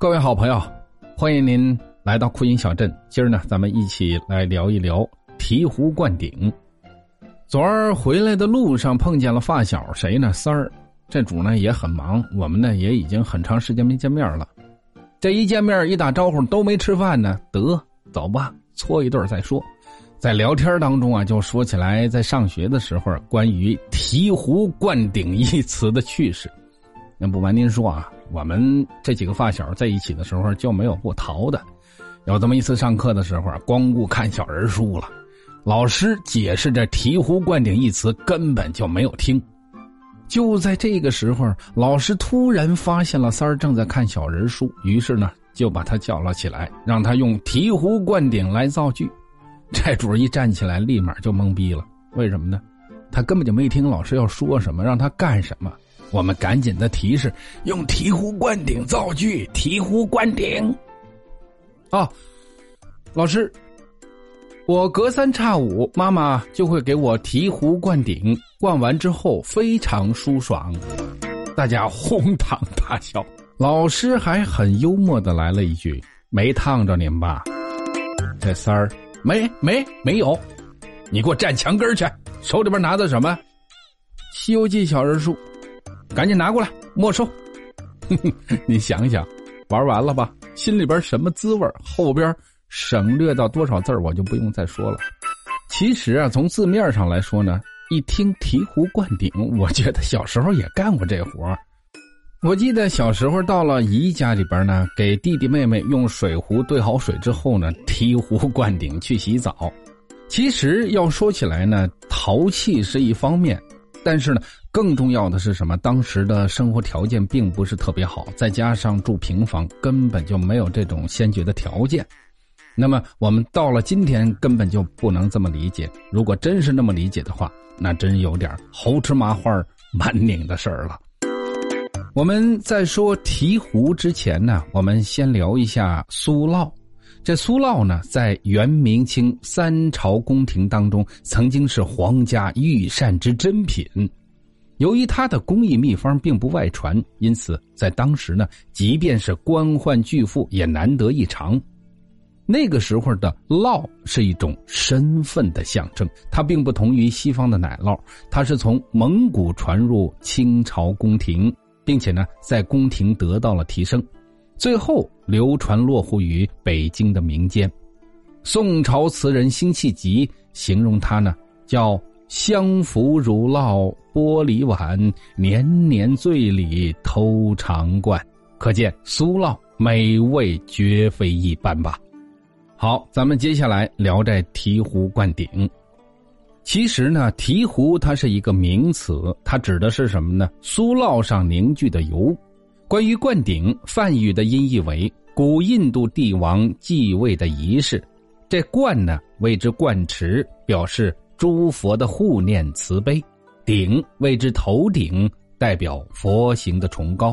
各位好朋友，欢迎您来到酷音小镇。今儿呢，咱们一起来聊一聊醍醐灌顶。昨儿回来的路上碰见了发小，谁呢？三儿。这主呢也很忙，我们呢也已经很长时间没见面了。这一见面一打招呼都没吃饭呢，得走吧，搓一顿再说。在聊天当中啊，就说起来在上学的时候关于醍醐灌顶一词的趣事。那不瞒您说啊。我们这几个发小在一起的时候就没有不逃的。有这么一次上课的时候，光顾看小人书了，老师解释这“醍醐灌顶”一词根本就没有听。就在这个时候，老师突然发现了三儿正在看小人书，于是呢就把他叫了起来，让他用“醍醐灌顶”来造句。这主一站起来，立马就懵逼了。为什么呢？他根本就没听老师要说什么，让他干什么。我们赶紧的提示，用醍醐灌顶造句。醍醐灌顶。啊，老师，我隔三差五，妈妈就会给我醍醐灌顶，灌完之后非常舒爽。大家哄堂大笑。老师还很幽默的来了一句：“没烫着您吧？”这三儿没没没有，你给我站墙根去，手里边拿的什么？《西游记》小人书。赶紧拿过来，没收。你想想，玩完了吧？心里边什么滋味后边省略到多少字我就不用再说了。其实啊，从字面上来说呢，一听醍醐灌顶，我觉得小时候也干过这活我记得小时候到了姨家里边呢，给弟弟妹妹用水壶兑好水之后呢，醍醐灌顶去洗澡。其实要说起来呢，淘气是一方面。但是呢，更重要的是什么？当时的生活条件并不是特别好，再加上住平房，根本就没有这种先决的条件。那么我们到了今天，根本就不能这么理解。如果真是那么理解的话，那真有点猴吃麻花满拧的事儿了。我们在说醍醐之前呢，我们先聊一下苏烙。这苏烙呢，在元、明、清三朝宫廷当中，曾经是皇家御膳之珍品。由于它的工艺秘方并不外传，因此在当时呢，即便是官宦巨富也难得一尝。那个时候的烙是一种身份的象征，它并不同于西方的奶酪，它是从蒙古传入清朝宫廷，并且呢，在宫廷得到了提升。最后流传落户于北京的民间，宋朝词人辛弃疾形容它呢，叫香浮乳酪玻璃碗，年年醉里偷尝灌。可见苏酪美味绝非一般吧。好，咱们接下来聊这醍醐灌顶。其实呢，醍醐它是一个名词，它指的是什么呢？酥酪上凝聚的油。关于灌顶，梵语的音译为古印度帝王继位的仪式。这灌呢，谓之灌池，表示诸佛的护念慈悲；顶谓之头顶，代表佛行的崇高。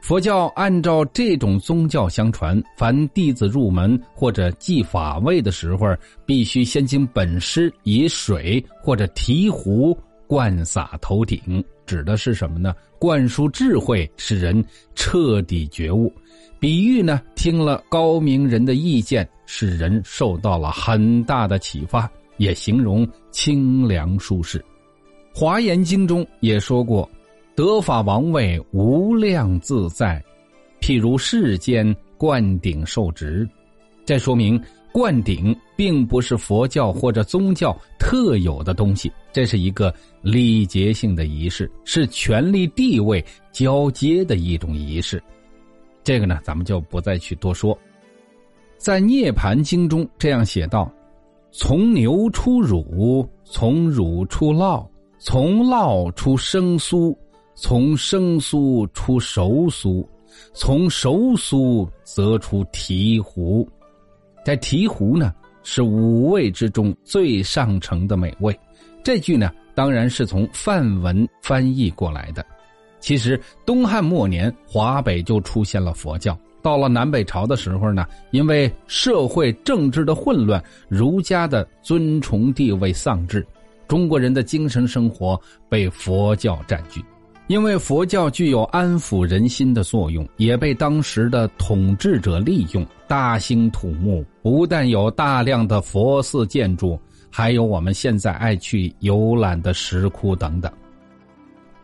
佛教按照这种宗教相传，凡弟子入门或者继法位的时候，必须先经本师以水或者醍醐灌洒头顶。指的是什么呢？灌输智慧，使人彻底觉悟。比喻呢，听了高明人的意见，使人受到了很大的启发，也形容清凉舒适。《华严经》中也说过：“得法王位无量自在，譬如世间灌顶受职。”这说明。灌顶并不是佛教或者宗教特有的东西，这是一个礼节性的仪式，是权力地位交接的一种仪式。这个呢，咱们就不再去多说。在《涅盘经》中这样写道：“从牛出乳，从乳出酪，从酪出生酥，从生酥出熟酥，从熟酥则出醍醐。”在醍醐呢，是五味之中最上乘的美味。这句呢，当然是从梵文翻译过来的。其实东汉末年，华北就出现了佛教。到了南北朝的时候呢，因为社会政治的混乱，儒家的尊崇地位丧志，中国人的精神生活被佛教占据。因为佛教具有安抚人心的作用，也被当时的统治者利用，大兴土木。不但有大量的佛寺建筑，还有我们现在爱去游览的石窟等等。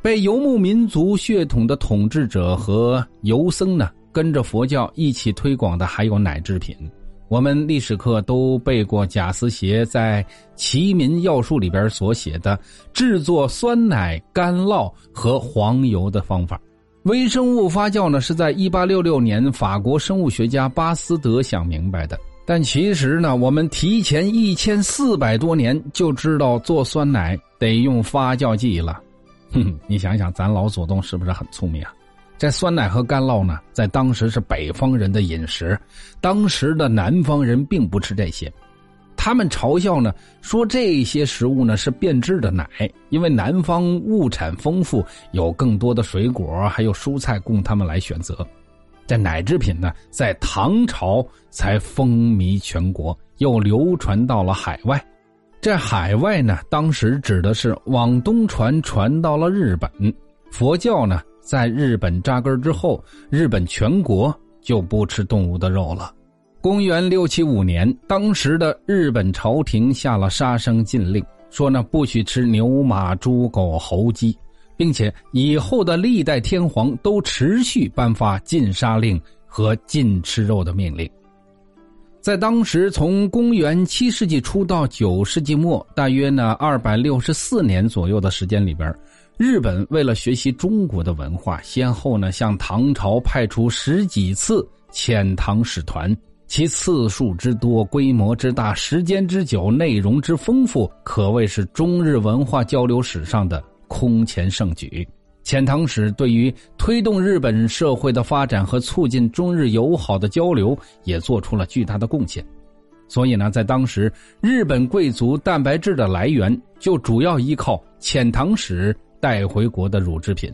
被游牧民族血统的统治者和游僧呢，跟着佛教一起推广的还有奶制品。我们历史课都背过贾思勰在《齐民要术》里边所写的制作酸奶、干酪和黄油的方法。微生物发酵呢，是在1866年法国生物学家巴斯德想明白的。但其实呢，我们提前一千四百多年就知道做酸奶得用发酵剂了。哼，你想想，咱老祖宗是不是很聪明啊？这酸奶和干酪呢，在当时是北方人的饮食，当时的南方人并不吃这些，他们嘲笑呢，说这些食物呢是变质的奶，因为南方物产丰富，有更多的水果还有蔬菜供他们来选择。这奶制品呢，在唐朝才风靡全国，又流传到了海外。这海外呢，当时指的是往东传，传到了日本，佛教呢。在日本扎根之后，日本全国就不吃动物的肉了。公元六七五年，当时的日本朝廷下了杀生禁令，说呢不许吃牛马猪狗猴鸡，并且以后的历代天皇都持续颁发禁杀令和禁吃肉的命令。在当时，从公元七世纪初到九世纪末，大约呢二百六十四年左右的时间里边。日本为了学习中国的文化，先后呢向唐朝派出十几次遣唐使团，其次数之多、规模之大、时间之久、内容之丰富，可谓是中日文化交流史上的空前盛举。遣唐使对于推动日本社会的发展和促进中日友好的交流，也做出了巨大的贡献。所以呢，在当时，日本贵族蛋白质的来源就主要依靠遣唐使。带回国的乳制品，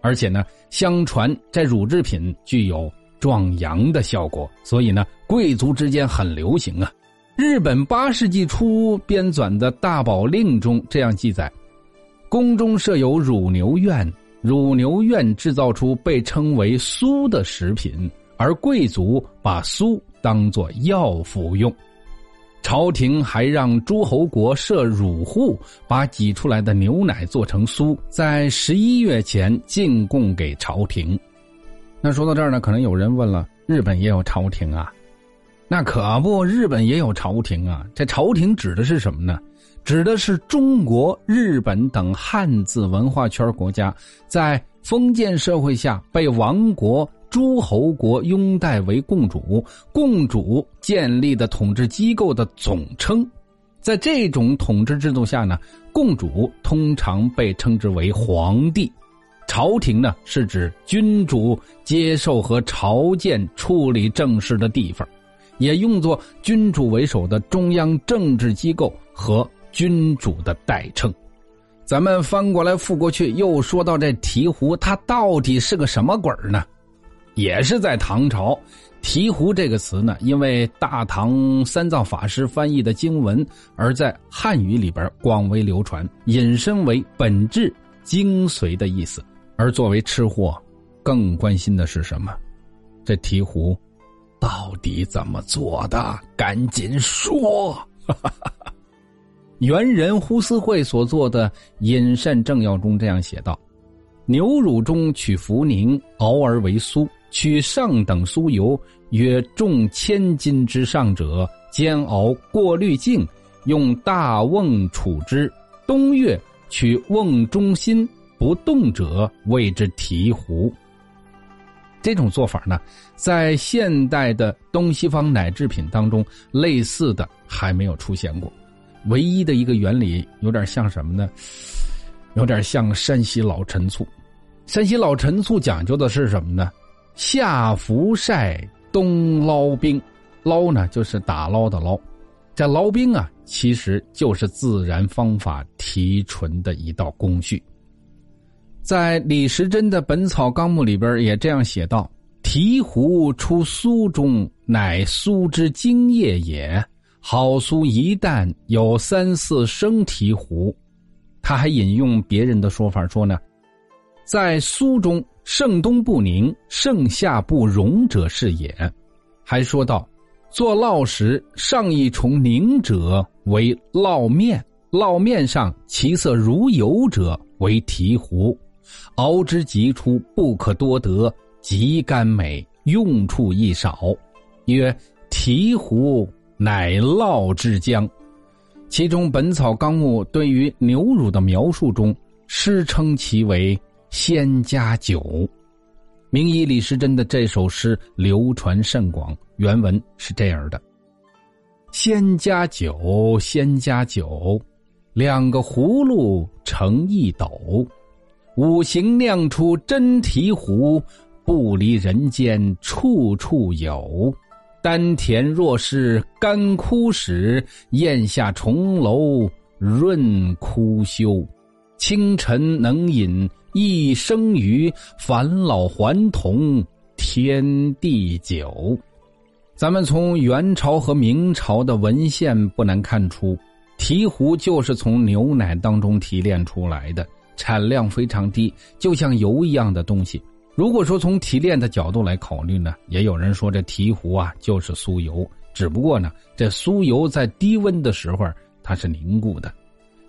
而且呢，相传这乳制品具有壮阳的效果，所以呢，贵族之间很流行啊。日本八世纪初编纂的大宝令中这样记载：宫中设有乳牛院，乳牛院制造出被称为酥的食品，而贵族把酥当作药服用。朝廷还让诸侯国设乳户，把挤出来的牛奶做成酥，在十一月前进贡给朝廷。那说到这儿呢，可能有人问了：日本也有朝廷啊？那可不，日本也有朝廷啊。这朝廷指的是什么呢？指的是中国、日本等汉字文化圈国家在封建社会下被亡国。诸侯国拥戴为共主，共主建立的统治机构的总称，在这种统治制度下呢，共主通常被称之为皇帝，朝廷呢是指君主接受和朝见处理政事的地方，也用作君主为首的中央政治机构和君主的代称。咱们翻过来覆过去，又说到这醍醐，它到底是个什么鬼呢？也是在唐朝，“醍醐”这个词呢，因为大唐三藏法师翻译的经文，而在汉语里边广为流传，引申为本质、精髓的意思。而作为吃货，更关心的是什么？这醍醐到底怎么做的？赶紧说！元人呼思慧所做的《饮膳正要》中这样写道：“牛乳中取茯苓，熬而为酥。”取上等酥油，约重千斤之上者，煎熬过滤净，用大瓮储之。冬月取瓮中心不动者，谓之醍醐。这种做法呢，在现代的东西方奶制品当中，类似的还没有出现过。唯一的一个原理，有点像什么呢？有点像山西老陈醋。山西老陈醋讲究的是什么呢？夏伏晒，冬捞冰，捞呢就是打捞的捞，这捞冰啊，其实就是自然方法提纯的一道工序。在李时珍的《本草纲目》里边也这样写道：“醍醐出苏中，乃苏之精液也。好酥一旦有三四升醍醐。”他还引用别人的说法说呢。在苏中，盛冬不宁，盛夏不容者是也。还说道：做烙时，上一重凝者为烙面，烙面上其色如油者为醍醐。熬之极出，不可多得，极甘美，用处亦少。曰：醍醐乃烙之浆。其中《本草纲目》对于牛乳的描述中，诗称其为。仙家酒，名医李时珍的这首诗流传甚广。原文是这样的：“仙家酒，仙家酒，两个葫芦成一斗，五行酿出真醍醐，不离人间处处有。丹田若是干枯时，咽下重楼润枯休。清晨能饮。”一生于返老还童，天地久。咱们从元朝和明朝的文献不难看出，醍醐就是从牛奶当中提炼出来的，产量非常低，就像油一样的东西。如果说从提炼的角度来考虑呢，也有人说这醍醐啊就是酥油，只不过呢，这酥油在低温的时候它是凝固的。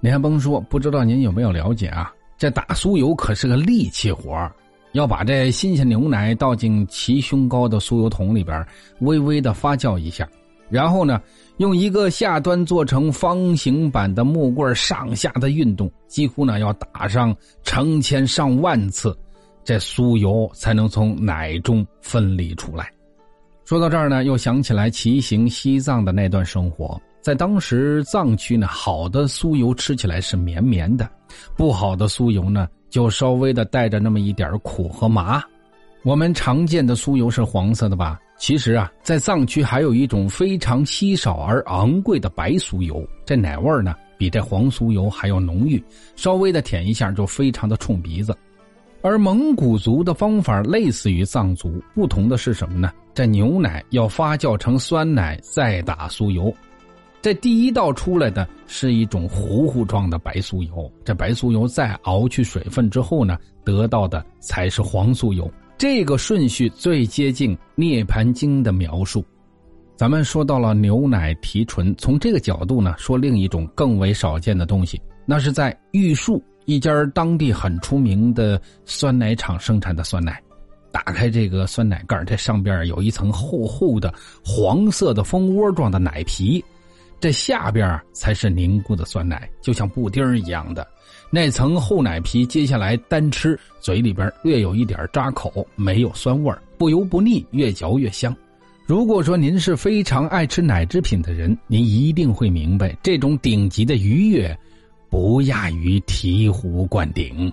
你还甭说，不知道您有没有了解啊？这打酥油可是个力气活要把这新鲜牛奶倒进齐胸高的酥油桶里边，微微的发酵一下，然后呢，用一个下端做成方形版的木棍上下的运动，几乎呢要打上成千上万次，这酥油才能从奶中分离出来。说到这儿呢，又想起来骑行西藏的那段生活。在当时藏区呢，好的酥油吃起来是绵绵的，不好的酥油呢就稍微的带着那么一点苦和麻。我们常见的酥油是黄色的吧？其实啊，在藏区还有一种非常稀少而昂贵的白酥油，这奶味呢比这黄酥油还要浓郁，稍微的舔一下就非常的冲鼻子。而蒙古族的方法类似于藏族，不同的是什么呢？这牛奶要发酵成酸奶，再打酥油。这第一道出来的是一种糊糊状的白酥油，这白酥油再熬去水分之后呢，得到的才是黄酥油。这个顺序最接近《涅盘经》的描述。咱们说到了牛奶提纯，从这个角度呢，说另一种更为少见的东西，那是在玉树一家当地很出名的酸奶厂生产的酸奶。打开这个酸奶盖，这上边有一层厚厚的黄色的蜂窝状的奶皮。这下边才是凝固的酸奶，就像布丁一样的那层厚奶皮。接下来单吃，嘴里边略有一点扎口，没有酸味不油不腻，越嚼越香。如果说您是非常爱吃奶制品的人，您一定会明白，这种顶级的愉悦，不亚于醍醐灌顶。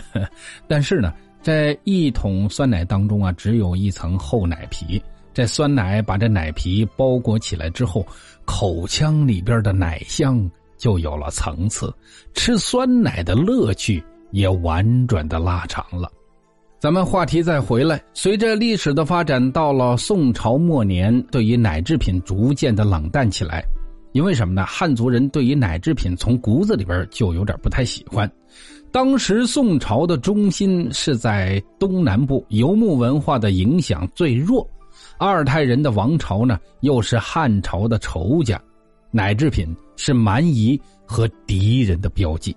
但是呢，在一桶酸奶当中啊，只有一层厚奶皮。这酸奶把这奶皮包裹起来之后，口腔里边的奶香就有了层次，吃酸奶的乐趣也婉转的拉长了。咱们话题再回来，随着历史的发展，到了宋朝末年，对于奶制品逐渐的冷淡起来。因为什么呢？汉族人对于奶制品从骨子里边就有点不太喜欢。当时宋朝的中心是在东南部，游牧文化的影响最弱。二太人的王朝呢，又是汉朝的仇家，奶制品是蛮夷和敌人的标记。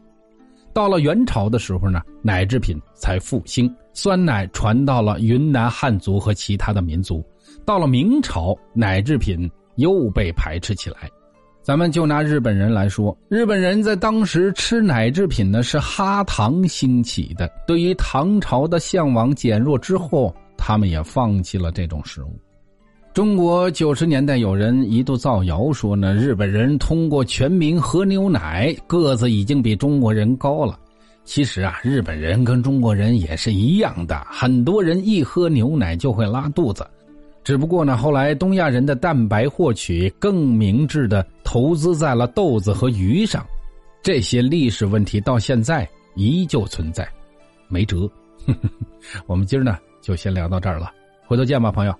到了元朝的时候呢，奶制品才复兴，酸奶传到了云南汉族和其他的民族。到了明朝，奶制品又被排斥起来。咱们就拿日本人来说，日本人在当时吃奶制品呢是哈糖兴起的，对于唐朝的向往减弱之后，他们也放弃了这种食物。中国九十年代有人一度造谣说呢，日本人通过全民喝牛奶，个子已经比中国人高了。其实啊，日本人跟中国人也是一样的，很多人一喝牛奶就会拉肚子。只不过呢，后来东亚人的蛋白获取更明智的投资在了豆子和鱼上，这些历史问题到现在依旧存在，没辙。我们今儿呢就先聊到这儿了，回头见吧，朋友。